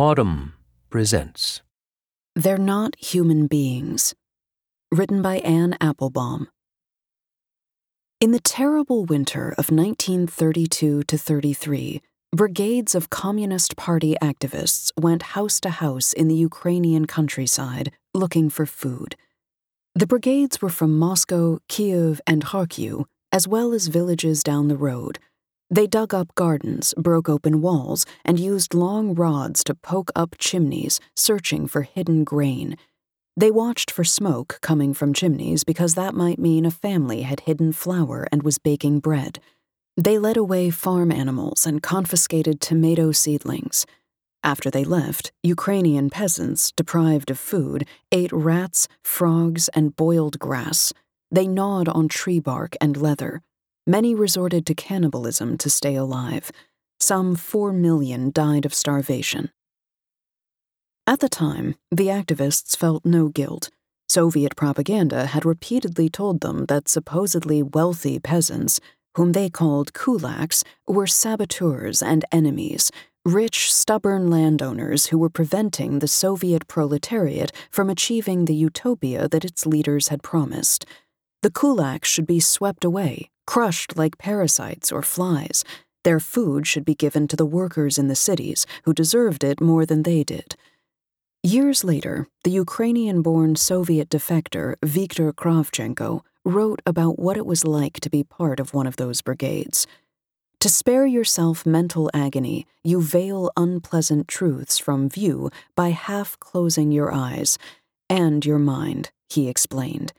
Audm presents They're Not Human Beings. Written by Anne Applebaum. In the terrible winter of 1932 to 33, brigades of Communist Party activists went house to house in the Ukrainian countryside looking for food. The brigades were from Moscow, Kiev, and Kharkiv, as well as villages down the road. They dug up gardens, broke open walls, and used long rods to poke up chimneys, searching for hidden grain. They watched for smoke coming from chimneys because that might mean a family had hidden flour and was baking bread. They led away farm animals and confiscated tomato seedlings. After they left, Ukrainian peasants, deprived of food, ate rats, frogs, and boiled grass. They gnawed on tree bark and leather. Many resorted to cannibalism to stay alive. Some four million died of starvation. At the time, the activists felt no guilt. Soviet propaganda had repeatedly told them that supposedly wealthy peasants, whom they called kulaks, were saboteurs and enemies, rich, stubborn landowners who were preventing the Soviet proletariat from achieving the utopia that its leaders had promised. The kulaks should be swept away, crushed like parasites or flies. Their food should be given to the workers in the cities who deserved it more than they did. Years later, the Ukrainian born Soviet defector Viktor Kravchenko wrote about what it was like to be part of one of those brigades. To spare yourself mental agony, you veil unpleasant truths from view by half closing your eyes and your mind, he explained.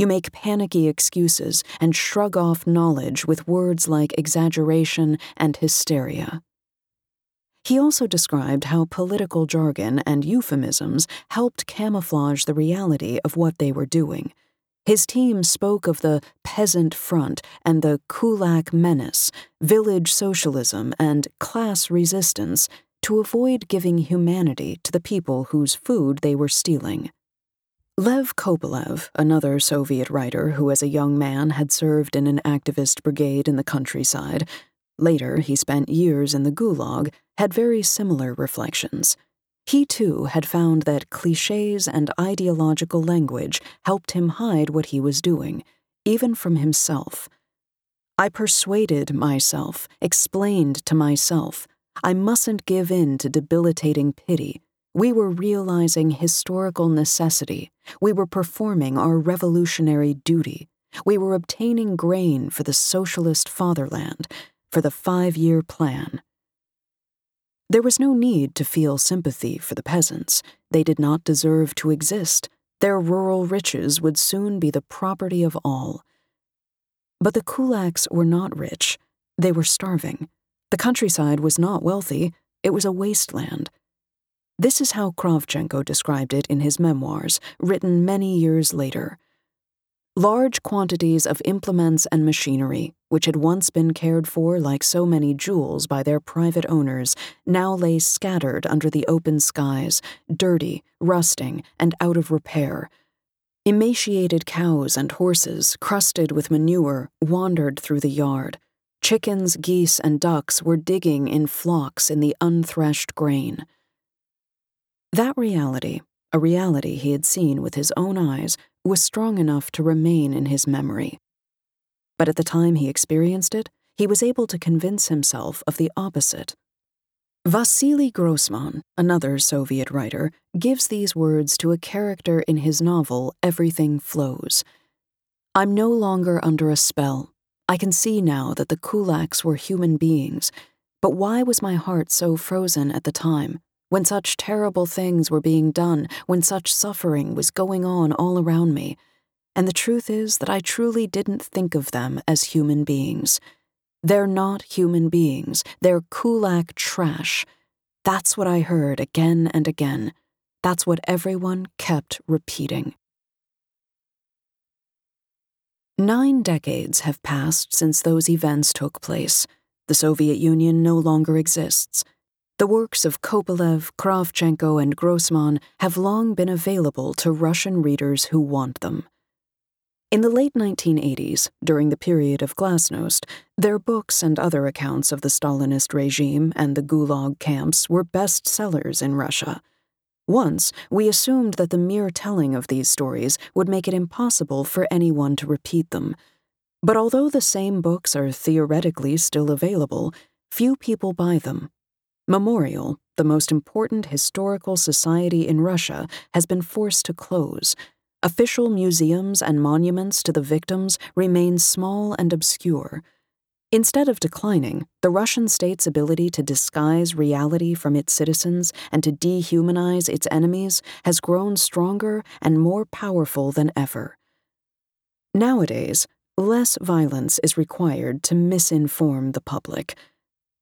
You make panicky excuses and shrug off knowledge with words like exaggeration and hysteria. He also described how political jargon and euphemisms helped camouflage the reality of what they were doing. His team spoke of the peasant front and the kulak menace, village socialism, and class resistance to avoid giving humanity to the people whose food they were stealing. Lev Kopelev, another Soviet writer who as a young man had served in an activist brigade in the countryside, later he spent years in the Gulag, had very similar reflections. He too had found that cliches and ideological language helped him hide what he was doing, even from himself. I persuaded myself, explained to myself, I mustn't give in to debilitating pity we were realizing historical necessity. We were performing our revolutionary duty. We were obtaining grain for the socialist fatherland, for the five year plan. There was no need to feel sympathy for the peasants. They did not deserve to exist. Their rural riches would soon be the property of all. But the kulaks were not rich. They were starving. The countryside was not wealthy. It was a wasteland. This is how Kravchenko described it in his memoirs, written many years later. Large quantities of implements and machinery, which had once been cared for like so many jewels by their private owners, now lay scattered under the open skies, dirty, rusting, and out of repair. Emaciated cows and horses, crusted with manure, wandered through the yard. Chickens, geese, and ducks were digging in flocks in the unthreshed grain. That reality, a reality he had seen with his own eyes, was strong enough to remain in his memory. But at the time he experienced it, he was able to convince himself of the opposite. Vasily Grossman, another Soviet writer, gives these words to a character in his novel Everything Flows. I'm no longer under a spell. I can see now that the kulaks were human beings, but why was my heart so frozen at the time? When such terrible things were being done, when such suffering was going on all around me. And the truth is that I truly didn't think of them as human beings. They're not human beings, they're kulak trash. That's what I heard again and again. That's what everyone kept repeating. Nine decades have passed since those events took place. The Soviet Union no longer exists. The works of Kopelev, Kravchenko, and Grossman have long been available to Russian readers who want them. In the late 1980s, during the period of Glasnost, their books and other accounts of the Stalinist regime and the Gulag camps were bestsellers in Russia. Once, we assumed that the mere telling of these stories would make it impossible for anyone to repeat them. But although the same books are theoretically still available, few people buy them. Memorial, the most important historical society in Russia, has been forced to close Official museums and monuments to the victims remain small and obscure. Instead of declining, the Russian state's ability to disguise reality from its citizens and to dehumanize its enemies has grown stronger and more powerful than ever. Nowadays, less violence is required to misinform the public.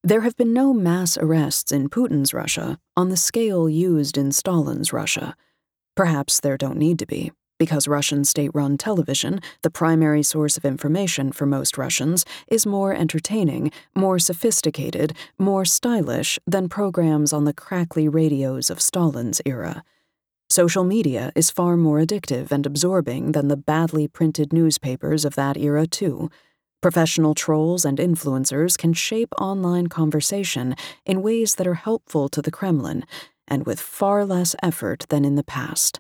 There have been no mass arrests in Putin's Russia on the scale used in Stalin's Russia. Perhaps there don't need to be because Russian state run television, the primary source of information for most Russians, is more entertaining, more sophisticated, more stylish than programs on the crackly radios of Stalin's era. Social media is far more addictive and absorbing than the badly printed newspapers of that era, too. Professional trolls and influencers can shape online conversation in ways that are helpful to the Kremlin, and with far less effort than in the past.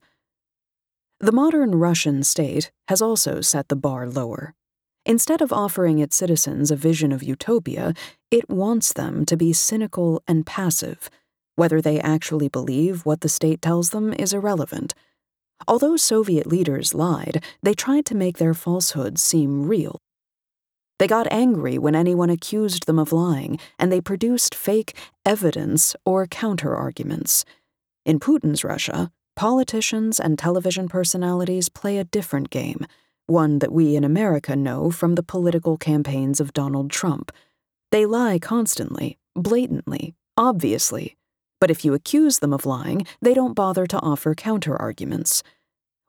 The modern Russian state has also set the bar lower. Instead of offering its citizens a vision of utopia, it wants them to be cynical and passive. Whether they actually believe what the state tells them is irrelevant. Although Soviet leaders lied, they tried to make their falsehoods seem real. They got angry when anyone accused them of lying, and they produced fake evidence or counterarguments. In Putin's Russia, Politicians and television personalities play a different game, one that we in America know from the political campaigns of Donald Trump. They lie constantly, blatantly, obviously. But if you accuse them of lying, they don't bother to offer counterarguments.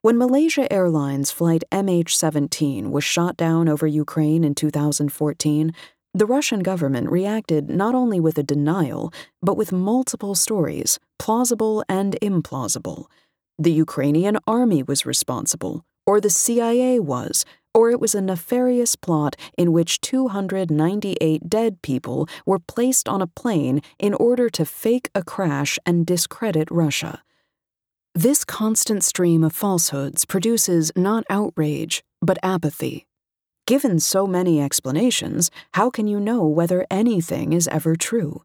When Malaysia Airlines flight MH17 was shot down over Ukraine in 2014, the Russian government reacted not only with a denial, but with multiple stories, plausible and implausible. The Ukrainian army was responsible, or the CIA was, or it was a nefarious plot in which 298 dead people were placed on a plane in order to fake a crash and discredit Russia. This constant stream of falsehoods produces not outrage, but apathy. Given so many explanations, how can you know whether anything is ever true?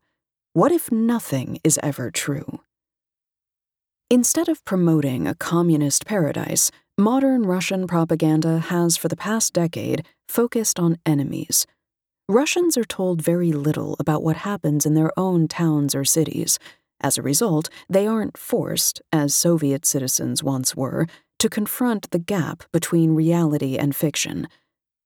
What if nothing is ever true? Instead of promoting a communist paradise, modern Russian propaganda has for the past decade focused on enemies. Russians are told very little about what happens in their own towns or cities. As a result, they aren't forced, as Soviet citizens once were, to confront the gap between reality and fiction.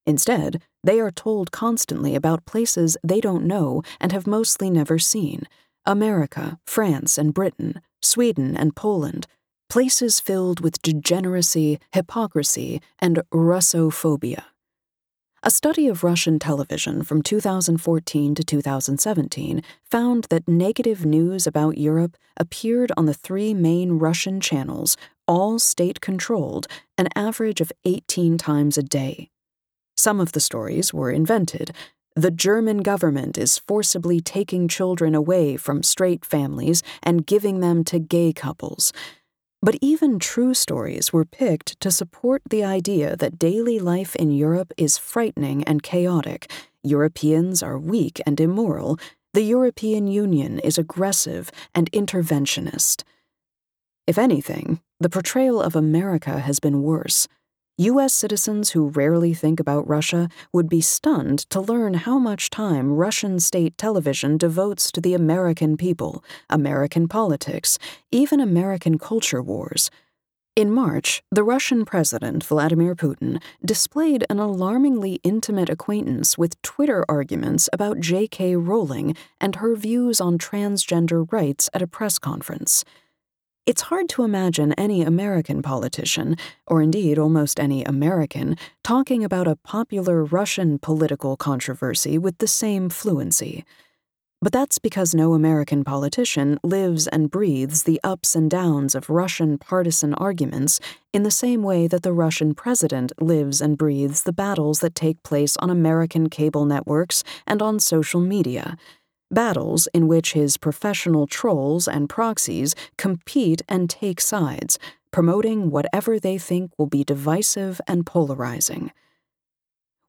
Instead, they are told constantly about places they don't know and have mostly never seen America, France, and Britain, Sweden, and Poland, places filled with degeneracy, hypocrisy, and Russophobia. A study of Russian television from 2014 to 2017 found that negative news about Europe appeared on the three main Russian channels, all state controlled, an average of 18 times a day. Some of the stories were invented. The German government is forcibly taking children away from straight families and giving them to gay couples. But even true stories were picked to support the idea that daily life in Europe is frightening and chaotic. Europeans are weak and immoral. The European Union is aggressive and interventionist. If anything, the portrayal of America has been worse. U.S. citizens who rarely think about Russia would be stunned to learn how much time Russian state television devotes to the American people, American politics, even American culture wars. In March, the Russian President, Vladimir Putin, displayed an alarmingly intimate acquaintance with Twitter arguments about J.K. Rowling and her views on transgender rights at a press conference. It's hard to imagine any American politician, or indeed almost any American, talking about a popular Russian political controversy with the same fluency. But that's because no American politician lives and breathes the ups and downs of Russian partisan arguments in the same way that the Russian president lives and breathes the battles that take place on American cable networks and on social media. Battles in which his professional trolls and proxies compete and take sides, promoting whatever they think will be divisive and polarizing.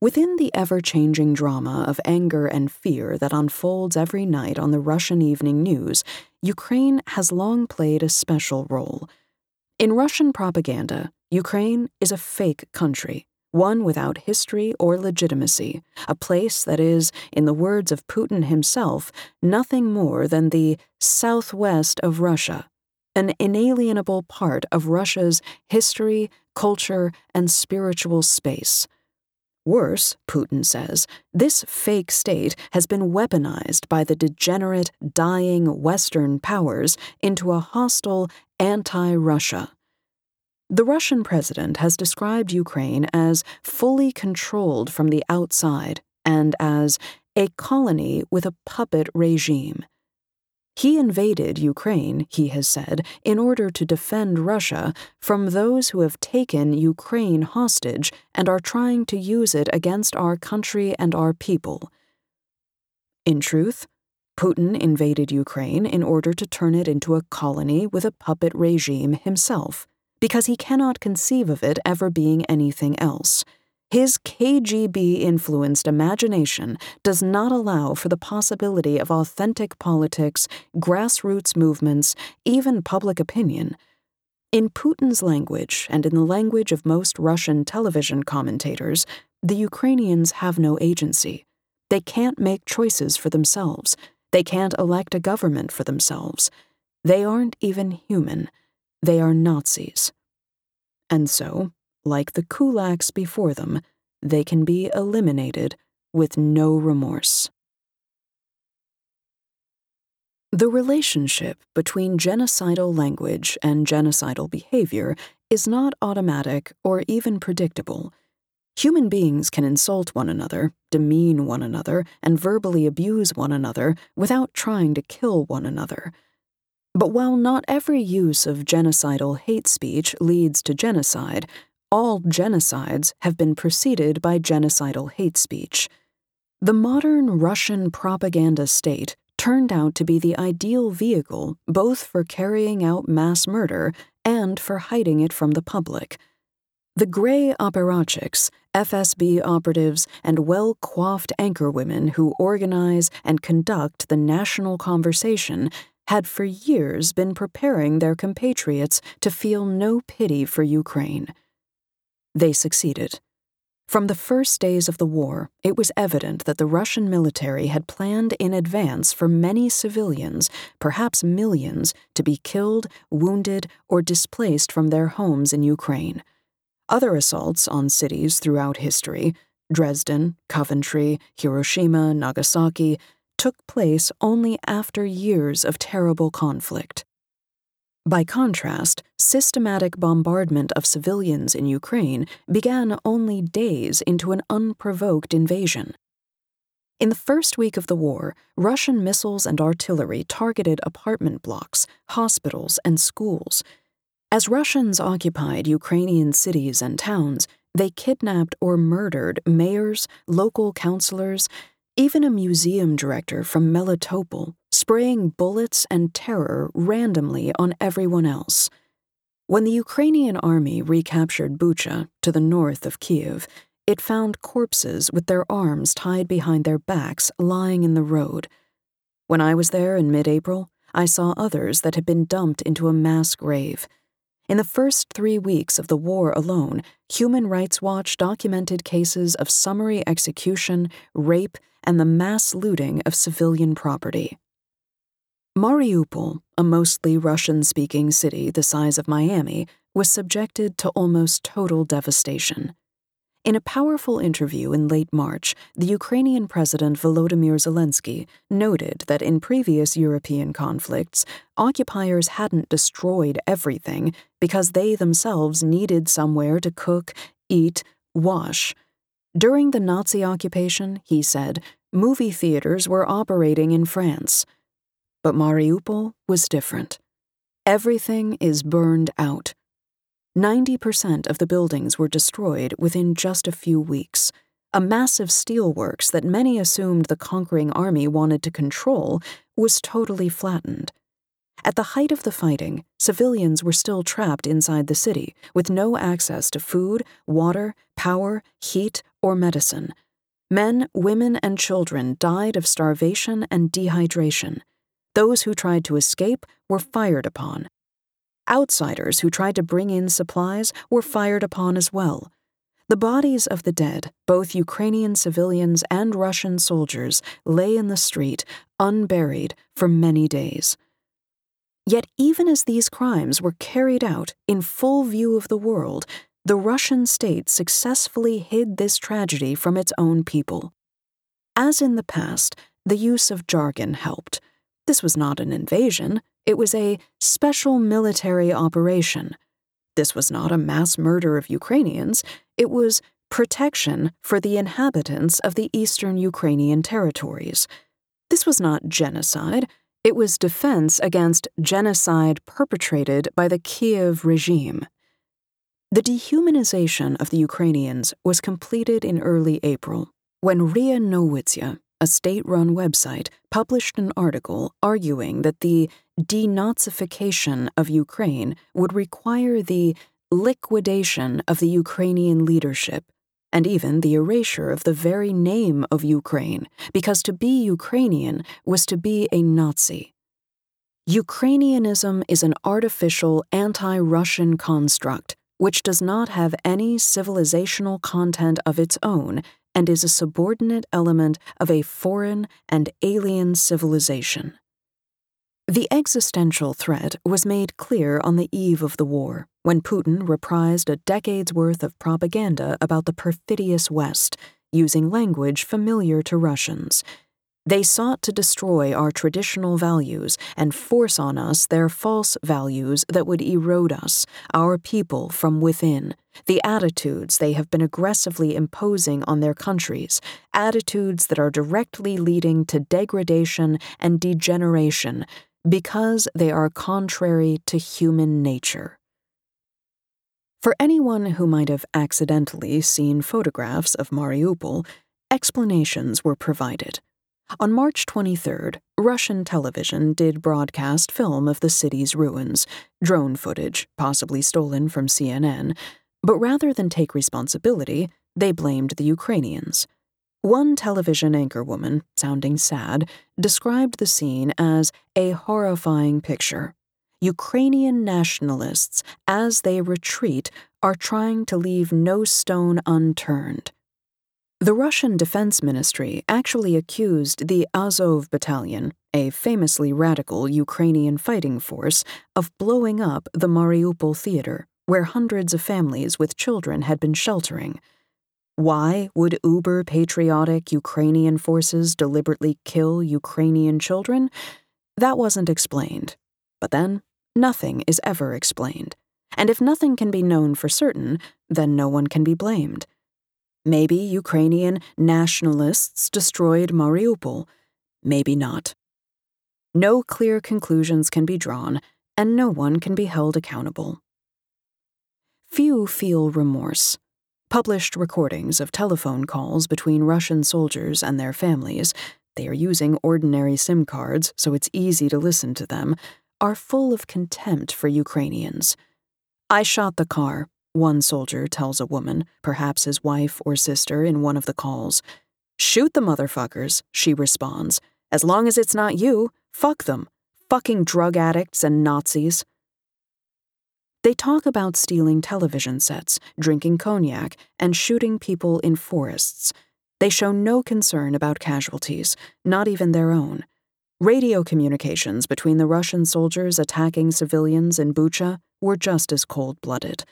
Within the ever changing drama of anger and fear that unfolds every night on the Russian evening news, Ukraine has long played a special role. In Russian propaganda, Ukraine is a fake country, one without history or legitimacy, a place that is, in the words of Putin himself, nothing more than the southwest of Russia, an inalienable part of Russia's history, culture, and spiritual space Worse, Putin says, this fake state has been weaponized by the degenerate, dying Western powers into a hostile anti Russia. The Russian president has described Ukraine as fully controlled from the outside and as a colony with a puppet regime. He invaded Ukraine, he has said, in order to defend Russia from those who have taken Ukraine hostage and are trying to use it against our country and our people. In truth, Putin invaded Ukraine in order to turn it into a colony with a puppet regime himself, because he cannot conceive of it ever being anything else. His KGB influenced imagination does not allow for the possibility of authentic politics, grassroots movements, even public opinion. In Putin's language, and in the language of most Russian television commentators, the Ukrainians have no agency. They can't make choices for themselves. They can't elect a government for themselves. They aren't even human. They are Nazis. And so, like the kulaks before them, they can be eliminated with no remorse. The relationship between genocidal language and genocidal behavior is not automatic or even predictable. Human beings can insult one another, demean one another, and verbally abuse one another without trying to kill one another. But while not every use of genocidal hate speech leads to genocide, all genocides have been preceded by genocidal hate speech. The modern Russian propaganda state turned out to be the ideal vehicle both for carrying out mass murder and for hiding it from the public. The gray apparatchiks, FSB operatives, and well coiffed anchorwomen who organize and conduct the national conversation had for years been preparing their compatriots to feel no pity for Ukraine. They succeeded. From the first days of the war, it was evident that the Russian military had planned in advance for many civilians, perhaps millions, to be killed, wounded, or displaced from their homes in Ukraine. Other assaults on cities throughout history, Dresden, Coventry, Hiroshima, Nagasaki, took place only after years of terrible conflict. By contrast, systematic bombardment of civilians in Ukraine began only days into an unprovoked invasion. In the first week of the war, Russian missiles and artillery targeted apartment blocks, hospitals, and schools. As Russians occupied Ukrainian cities and towns, they kidnapped or murdered mayors, local councilors, even a museum director from Melitopol, spraying bullets and terror randomly on everyone else. When the Ukrainian army recaptured Bucha, to the north of Kiev, it found corpses with their arms tied behind their backs lying in the road. When I was there in mid April, I saw others that had been dumped into a mass grave. In the first three weeks of the war alone, Human Rights Watch documented cases of summary execution, rape, and the mass looting of civilian property. Mariupol, a mostly Russian speaking city the size of Miami, was subjected to almost total devastation. In a powerful interview in late March, the Ukrainian President Volodymyr Zelensky noted that in previous European conflicts, occupiers hadn't destroyed everything because they themselves needed somewhere to cook, eat, wash, during the Nazi occupation, he said, movie theaters were operating in France. But Mariupol was different. Everything is burned out. 90% of the buildings were destroyed within just a few weeks. A massive steelworks that many assumed the conquering army wanted to control was totally flattened. At the height of the fighting, civilians were still trapped inside the city with no access to food, water, power, heat, or medicine. Men, women, and children died of starvation and dehydration. Those who tried to escape were fired upon. Outsiders who tried to bring in supplies were fired upon as well. The bodies of the dead, both Ukrainian civilians and Russian soldiers, lay in the street, unburied, for many days. Yet, even as these crimes were carried out in full view of the world, the Russian state successfully hid this tragedy from its own people. As in the past, the use of jargon helped. This was not an invasion, it was a special military operation. This was not a mass murder of Ukrainians, it was protection for the inhabitants of the eastern Ukrainian territories. This was not genocide, it was defense against genocide perpetrated by the Kiev regime. The dehumanization of the Ukrainians was completed in early April when RIA Novosti, a state run website, published an article arguing that the denazification of Ukraine would require the liquidation of the Ukrainian leadership and even the erasure of the very name of Ukraine, because to be Ukrainian was to be a Nazi. Ukrainianism is an artificial anti Russian construct which does not have any civilizational content of its own and is a subordinate element of a foreign and alien civilization. The existential threat was made clear on the eve of the war, when Putin reprised a decade's worth of propaganda about the perfidious West, using language familiar to Russians. They sought to destroy our traditional values and force on us their false values that would erode us, our people, from within, the attitudes they have been aggressively imposing on their countries, attitudes that are directly leading to degradation and degeneration because they are contrary to human nature. For anyone who might have accidentally seen photographs of Mariupol, explanations were provided. On March 23rd, Russian television did broadcast film of the city's ruins, drone footage, possibly stolen from CNN, but rather than take responsibility, they blamed the Ukrainians. One television anchorwoman, sounding sad, described the scene as a horrifying picture. Ukrainian nationalists, as they retreat, are trying to leave no stone unturned. The Russian Defense Ministry actually accused the Azov Battalion, a famously radical Ukrainian fighting force, of blowing up the Mariupol theater, where hundreds of families with children had been sheltering. Why would uber patriotic Ukrainian forces deliberately kill Ukrainian children? That wasn't explained. But then, nothing is ever explained. And if nothing can be known for certain, then no one can be blamed. Maybe Ukrainian nationalists destroyed Mariupol, maybe not. No clear conclusions can be drawn, and no one can be held accountable. Few feel remorse. Published recordings of telephone calls between Russian soldiers and their families, they are using ordinary SIM cards, so it's easy to listen to them, are full of contempt for Ukrainians. I shot the car, one soldier tells a woman, perhaps his wife or sister, in one of the calls. Shoot the motherfuckers, she responds. As long as it's not you, fuck them. Fucking drug addicts and Nazis. They talk about stealing television sets, drinking cognac, and shooting people in forests. They show no concern about casualties, not even their own. Radio communications between the Russian soldiers attacking civilians in Bucha were just as cold blooded.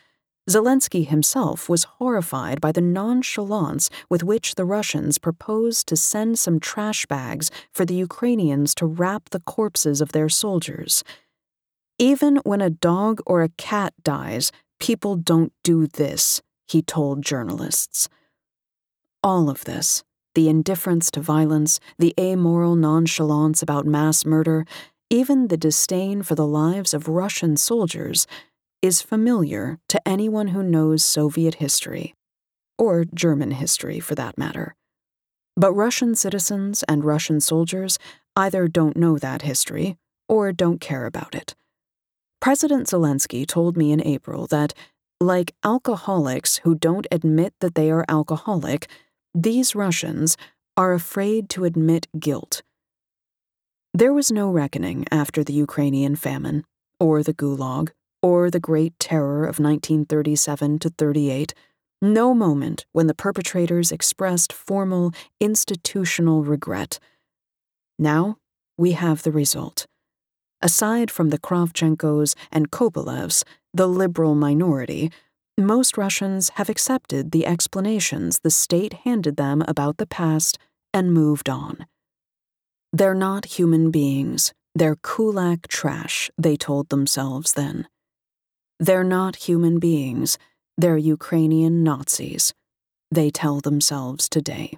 Zelensky himself was horrified by the nonchalance with which the Russians proposed to send some trash bags for the Ukrainians to wrap the corpses of their soldiers. Even when a dog or a cat dies, people don't do this, he told journalists. All of this, the indifference to violence, the amoral nonchalance about mass murder, even the disdain for the lives of Russian soldiers, is familiar to anyone who knows Soviet history, or German history for that matter. But Russian citizens and Russian soldiers either don't know that history or don't care about it. President Zelensky told me in April that, like alcoholics who don't admit that they are alcoholic, these Russians are afraid to admit guilt. There was no reckoning after the Ukrainian famine, or the Gulag, or the Great Terror of 1937 to 38, no moment when the perpetrators expressed formal institutional regret. Now we have the result. Aside from the Kravchenkos and Kopelevs, the liberal minority, most Russians have accepted the explanations the state handed them about the past and moved on. They're not human beings, they're kulak trash, they told themselves then. They're not human beings, they're Ukrainian Nazis, they tell themselves today.